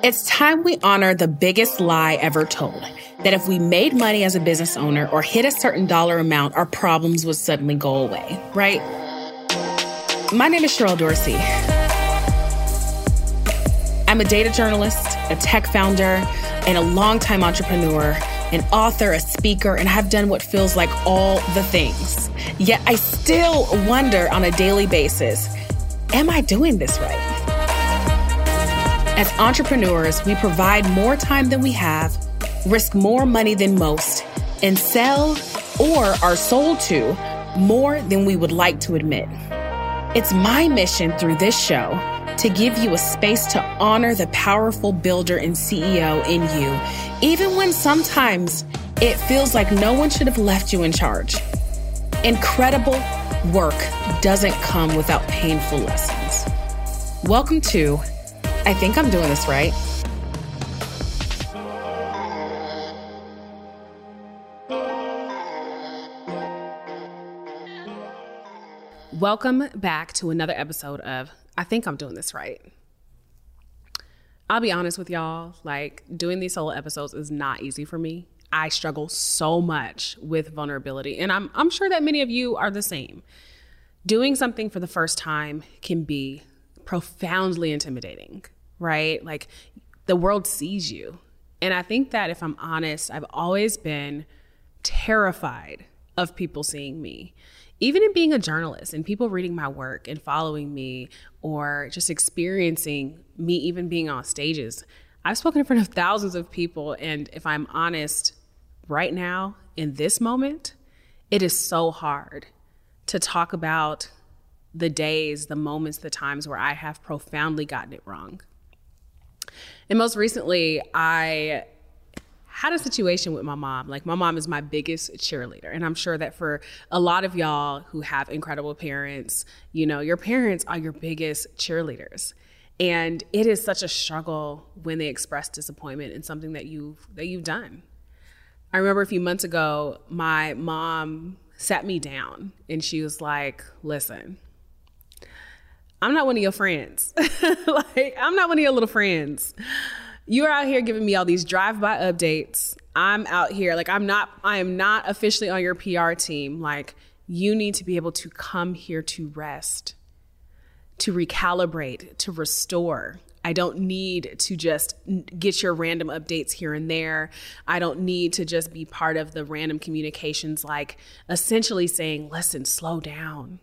It's time we honor the biggest lie ever told that if we made money as a business owner or hit a certain dollar amount, our problems would suddenly go away, right? My name is Sherrell Dorsey. I'm a data journalist, a tech founder, and a longtime entrepreneur, an author, a speaker, and I have done what feels like all the things. Yet I still wonder on a daily basis am I doing this right? As entrepreneurs, we provide more time than we have, risk more money than most, and sell or are sold to more than we would like to admit. It's my mission through this show to give you a space to honor the powerful builder and CEO in you, even when sometimes it feels like no one should have left you in charge. Incredible work doesn't come without painful lessons. Welcome to I think I'm doing this right. Welcome back to another episode of I think I'm doing this right. I'll be honest with y'all, like doing these solo episodes is not easy for me. I struggle so much with vulnerability, and I'm I'm sure that many of you are the same. Doing something for the first time can be profoundly intimidating right? Like the world sees you. And I think that if I'm honest, I've always been terrified of people seeing me. Even in being a journalist and people reading my work and following me or just experiencing me even being on stages, I've spoken in front of thousands of people. And if I'm honest, right now, in this moment, it is so hard to talk about the days, the moments, the times where I have profoundly gotten it wrong. And most recently, I had a situation with my mom. Like, my mom is my biggest cheerleader. And I'm sure that for a lot of y'all who have incredible parents, you know, your parents are your biggest cheerleaders. And it is such a struggle when they express disappointment in something that you've that you've done. I remember a few months ago, my mom sat me down and she was like, "Listen, I'm not one of your friends. like, I'm not one of your little friends. You're out here giving me all these drive-by updates. I'm out here like I'm not I am not officially on your PR team. Like you need to be able to come here to rest, to recalibrate, to restore. I don't need to just get your random updates here and there. I don't need to just be part of the random communications, like essentially saying, listen, slow down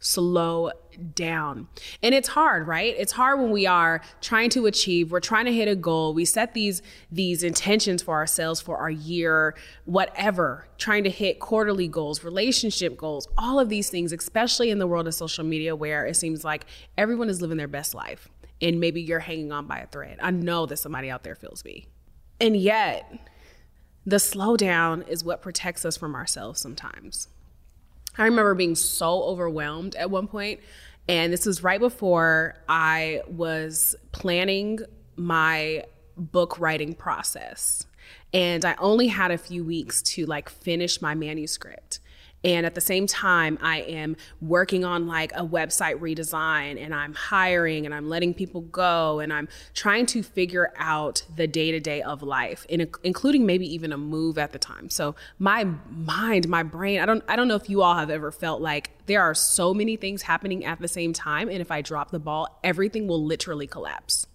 slow down. And it's hard, right? It's hard when we are trying to achieve, we're trying to hit a goal. We set these these intentions for ourselves for our year, whatever, trying to hit quarterly goals, relationship goals, all of these things, especially in the world of social media where it seems like everyone is living their best life and maybe you're hanging on by a thread. I know that somebody out there feels me. And yet, the slowdown is what protects us from ourselves sometimes. I remember being so overwhelmed at one point, and this was right before I was planning my book writing process. And I only had a few weeks to like finish my manuscript. And at the same time, I am working on like a website redesign and I'm hiring and I'm letting people go and I'm trying to figure out the day to day of life, including maybe even a move at the time. So my mind, my brain, I don't, I don't know if you all have ever felt like there are so many things happening at the same time. And if I drop the ball, everything will literally collapse.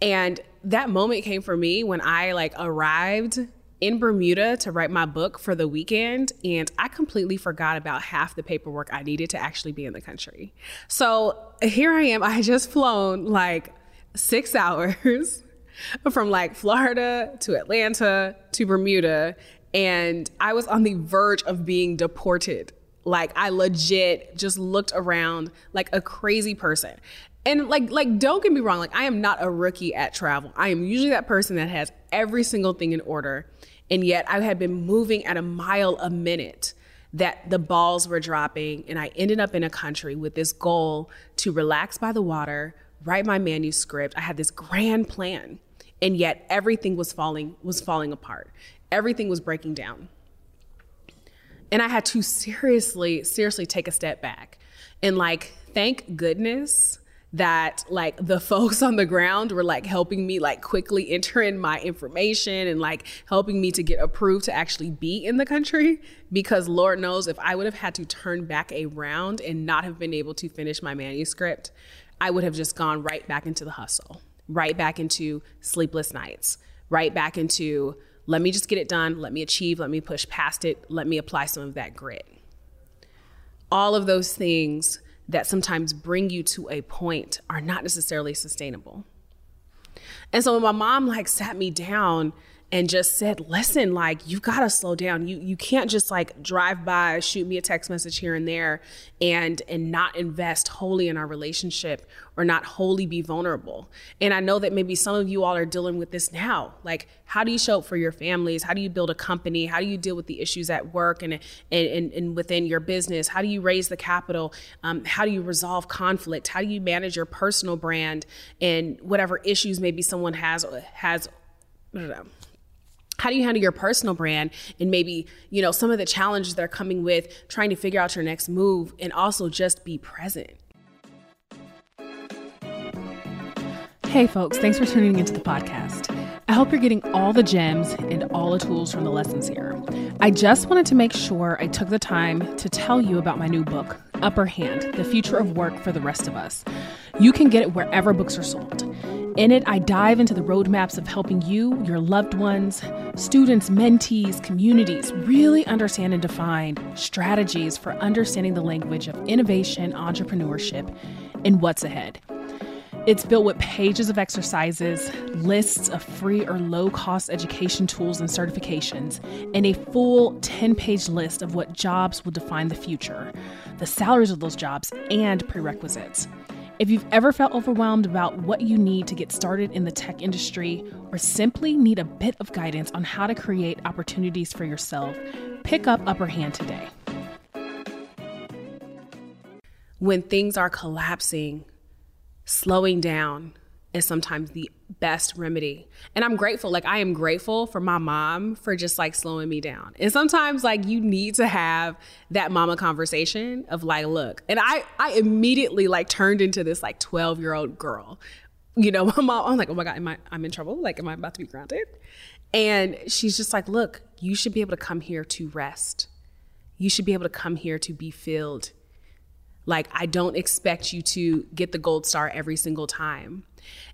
And that moment came for me when I like arrived in Bermuda to write my book for the weekend, and I completely forgot about half the paperwork I needed to actually be in the country. So here I am. I just flown like six hours from like Florida to Atlanta to Bermuda, and I was on the verge of being deported. Like I legit just looked around like a crazy person. And like like don't get me wrong, like I am not a rookie at travel. I am usually that person that has every single thing in order and yet I had been moving at a mile a minute that the balls were dropping. And I ended up in a country with this goal to relax by the water, write my manuscript. I had this grand plan. And yet everything was falling was falling apart. Everything was breaking down. And I had to seriously, seriously take a step back and like, thank goodness that like the folks on the ground were like helping me like quickly enter in my information and like helping me to get approved to actually be in the country. Because lord knows if i would have had to turn back around and not have been able to finish my manuscript i would have just gone right back into the hustle right back into sleepless nights right back into let me just get it done. Let me achieve. Let me push past it. Let me apply some of that grit. All of those things that sometimes bring you to a point are not necessarily sustainable. And so when my mom like sat me down and just said, "Listen, like you got to slow down. You you can't just like drive by, shoot me a text message here and there and and not invest wholly in our relationship or not wholly be vulnerable." And I know that maybe some of you all are dealing with this now. Like how do you show up for your families? How do you build a company? How do you deal with the issues at work and and and, and within your business? How do you raise the capital? Um, how do you resolve conflict? How do you manage your personal brand and whatever issues maybe someone has has I don't know how do you handle your personal brand and maybe you know some of the challenges that are coming with trying to figure out your next move and also just be present? Hey folks. Thanks for tuning into the podcast. I hope you're getting all the gems and all the tools from the lessons here. I just wanted to make sure i took the time to tell you about my new book upper hand the future of work for the rest of us. You can get it wherever books are sold in it, I dive into the roadmaps of helping you, your loved ones, students, mentees, communities really understand and define strategies for understanding the language of innovation, entrepreneurship, and what's ahead. It's built with pages of exercises, lists of free or low cost education tools and certifications, and a full 10 page list of what jobs will define the future, the salaries of those jobs, and prerequisites. If you've ever felt overwhelmed about what you need to get started in the tech industry or simply need a bit of guidance on how to create opportunities for yourself, pick up Upper Hand today. When things are collapsing, slowing down, is sometimes the best remedy. And I'm grateful. Like I am grateful for my mom for just like slowing me down. And sometimes like you need to have that mama conversation of like, look. And I I immediately like turned into this like 12-year-old girl. You know, my mom, I'm like, oh my God, am I I'm in trouble? Like, am I about to be grounded? And she's just like, look, you should be able to come here to rest. You should be able to come here to be filled. Like, I don't expect you to get the gold star every single time.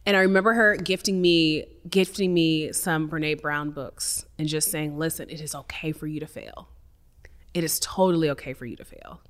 And I remember her gifting me gifting me some Brene Brown books and just saying, "Listen, it is okay for you to fail. It is totally okay for you to fail."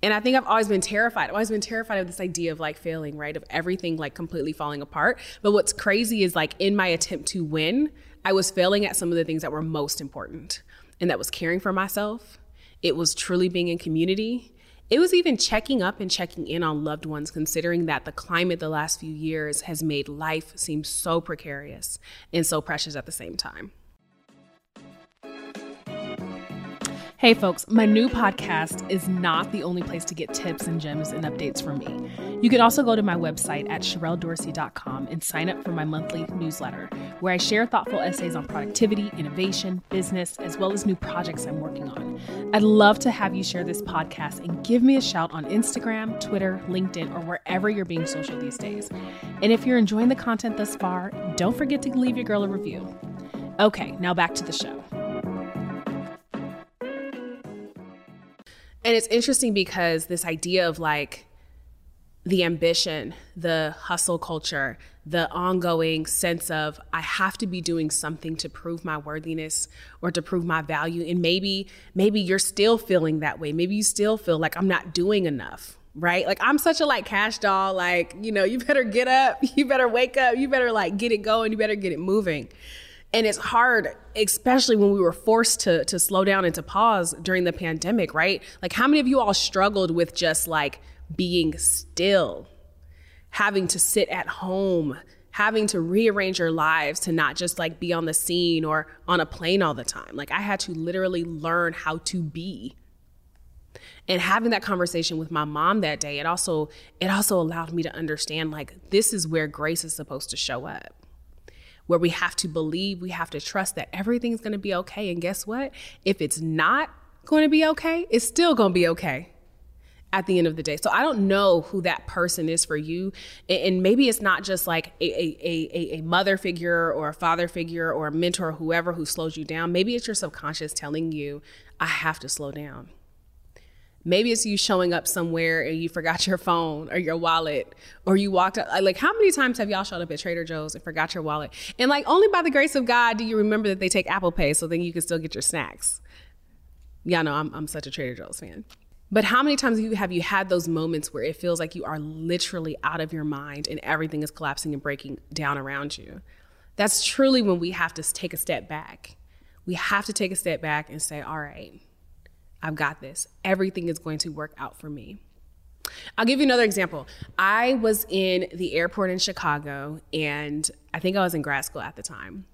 And I think I've always been terrified. I've always been terrified of this idea of like failing, right? Of everything like completely falling apart. But what's crazy is like in my attempt to win, I was failing at some of the things that were most important. And that was caring for myself. It was truly being in community. It was even checking up and checking in on loved ones, considering that the climate the last few years has made life seem so precarious and so precious at the same time. Hey, folks, my new podcast is not the only place to get tips and gems and updates from me. You can also go to my website at sherrelldorsey.com and sign up for my monthly newsletter, where I share thoughtful essays on productivity, innovation, business, as well as new projects I'm working on. I'd love to have you share this podcast and give me a shout on Instagram, Twitter, LinkedIn, or wherever you're being social these days. And if you're enjoying the content thus far, don't forget to leave your girl a review. Okay, now back to the show. And it's interesting because this idea of like the ambition, the hustle culture, the ongoing sense of I have to be doing something to prove my worthiness or to prove my value. And maybe, maybe you're still feeling that way. Maybe you still feel like I'm not doing enough, right? Like I'm such a like cash doll, like, you know, you better get up, you better wake up, you better like get it going, you better get it moving. And it's hard, especially when we were forced to to slow down and to pause during the pandemic, right? Like how many of you all struggled with just like being still, having to sit at home, having to rearrange your lives to not just like be on the scene or on a plane all the time. Like I had to literally learn how to be. And having that conversation with my mom that day, it also it also allowed me to understand like this is where grace is supposed to show up where we have to believe, we have to trust that everything's going to be okay. And guess what? If it's not going to be okay, it's still going to be okay. at the end of the day. So I don't know who that person is for you. And maybe it's not just like a, a, a, a mother figure or a father figure or a mentor or whoever who slows you down. Maybe it's your subconscious telling you, I have to slow down. Maybe it's you showing up somewhere and you forgot your phone or your wallet, or you walked up. Like, how many times have y'all showed up at Trader Joe's and forgot your wallet? And like, only by the grace of God do you remember that they take Apple Pay so then you can still get your snacks. Y'all know I'm, I'm such a Trader Joe's fan. But how many times have you had those moments where it feels like you are literally out of your mind and everything is collapsing and breaking down around you? That's truly when we have to take a step back. We have to take a step back and say, all right, I've got this. Everything is going to work out for me. I'll give you another example. I was in the airport in Chicago, and I think I was in grad school at the time.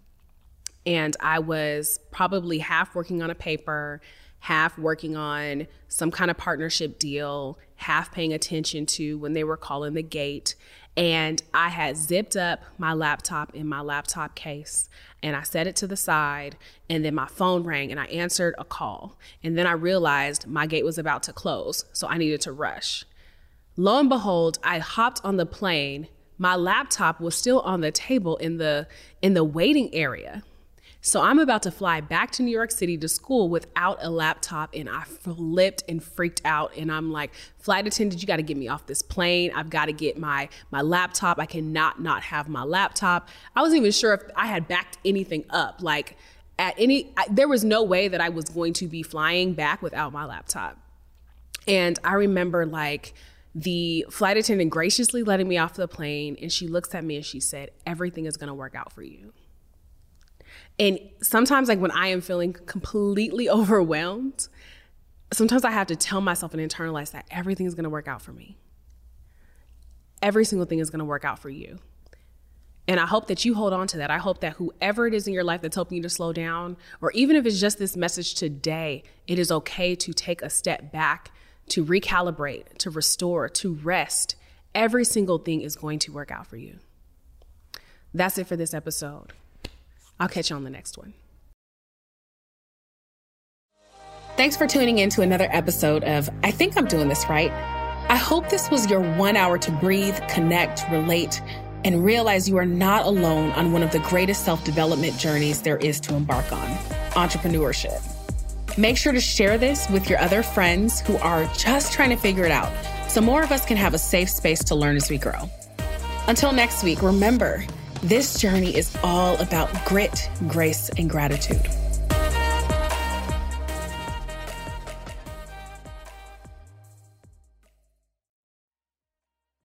And I was probably half working on a paper, half working on some kind of partnership deal, half paying attention to when they were calling the gate. And I had zipped up my laptop in my laptop case and I set it to the side. And then my phone rang and I answered a call. And then I realized my gate was about to close, so I needed to rush. Lo and behold, I hopped on the plane. My laptop was still on the table in the in the waiting area. So I'm about to fly back to New York City to school without a laptop, and I flipped and freaked out. And I'm like, flight attendant, you got to get me off this plane. I've got to get my my laptop. I cannot not have my laptop. I wasn't even sure if I had backed anything up. Like at any, I, there was no way that I was going to be flying back without my laptop. And I remember like the flight attendant graciously letting me off the plane, and she looks at me and she said, "Everything is going to work out for you." And sometimes, like when I am feeling completely overwhelmed, sometimes I have to tell myself and internalize that everything is going to work out for me. Every single thing is going to work out for you. And I hope that you hold on to that. I hope that whoever it is in your life that's helping you to slow down, or even if it's just this message today, it is okay to take a step back, to recalibrate, to restore, to rest. Every single thing is going to work out for you. That's it for this episode. I'll catch you on the next one. Thanks for tuning in to another episode of I Think I'm Doing This Right. I hope this was your one hour to breathe, connect, relate, and realize you are not alone on one of the greatest self development journeys there is to embark on entrepreneurship. Make sure to share this with your other friends who are just trying to figure it out so more of us can have a safe space to learn as we grow. Until next week, remember, this journey is all about grit, grace, and gratitude.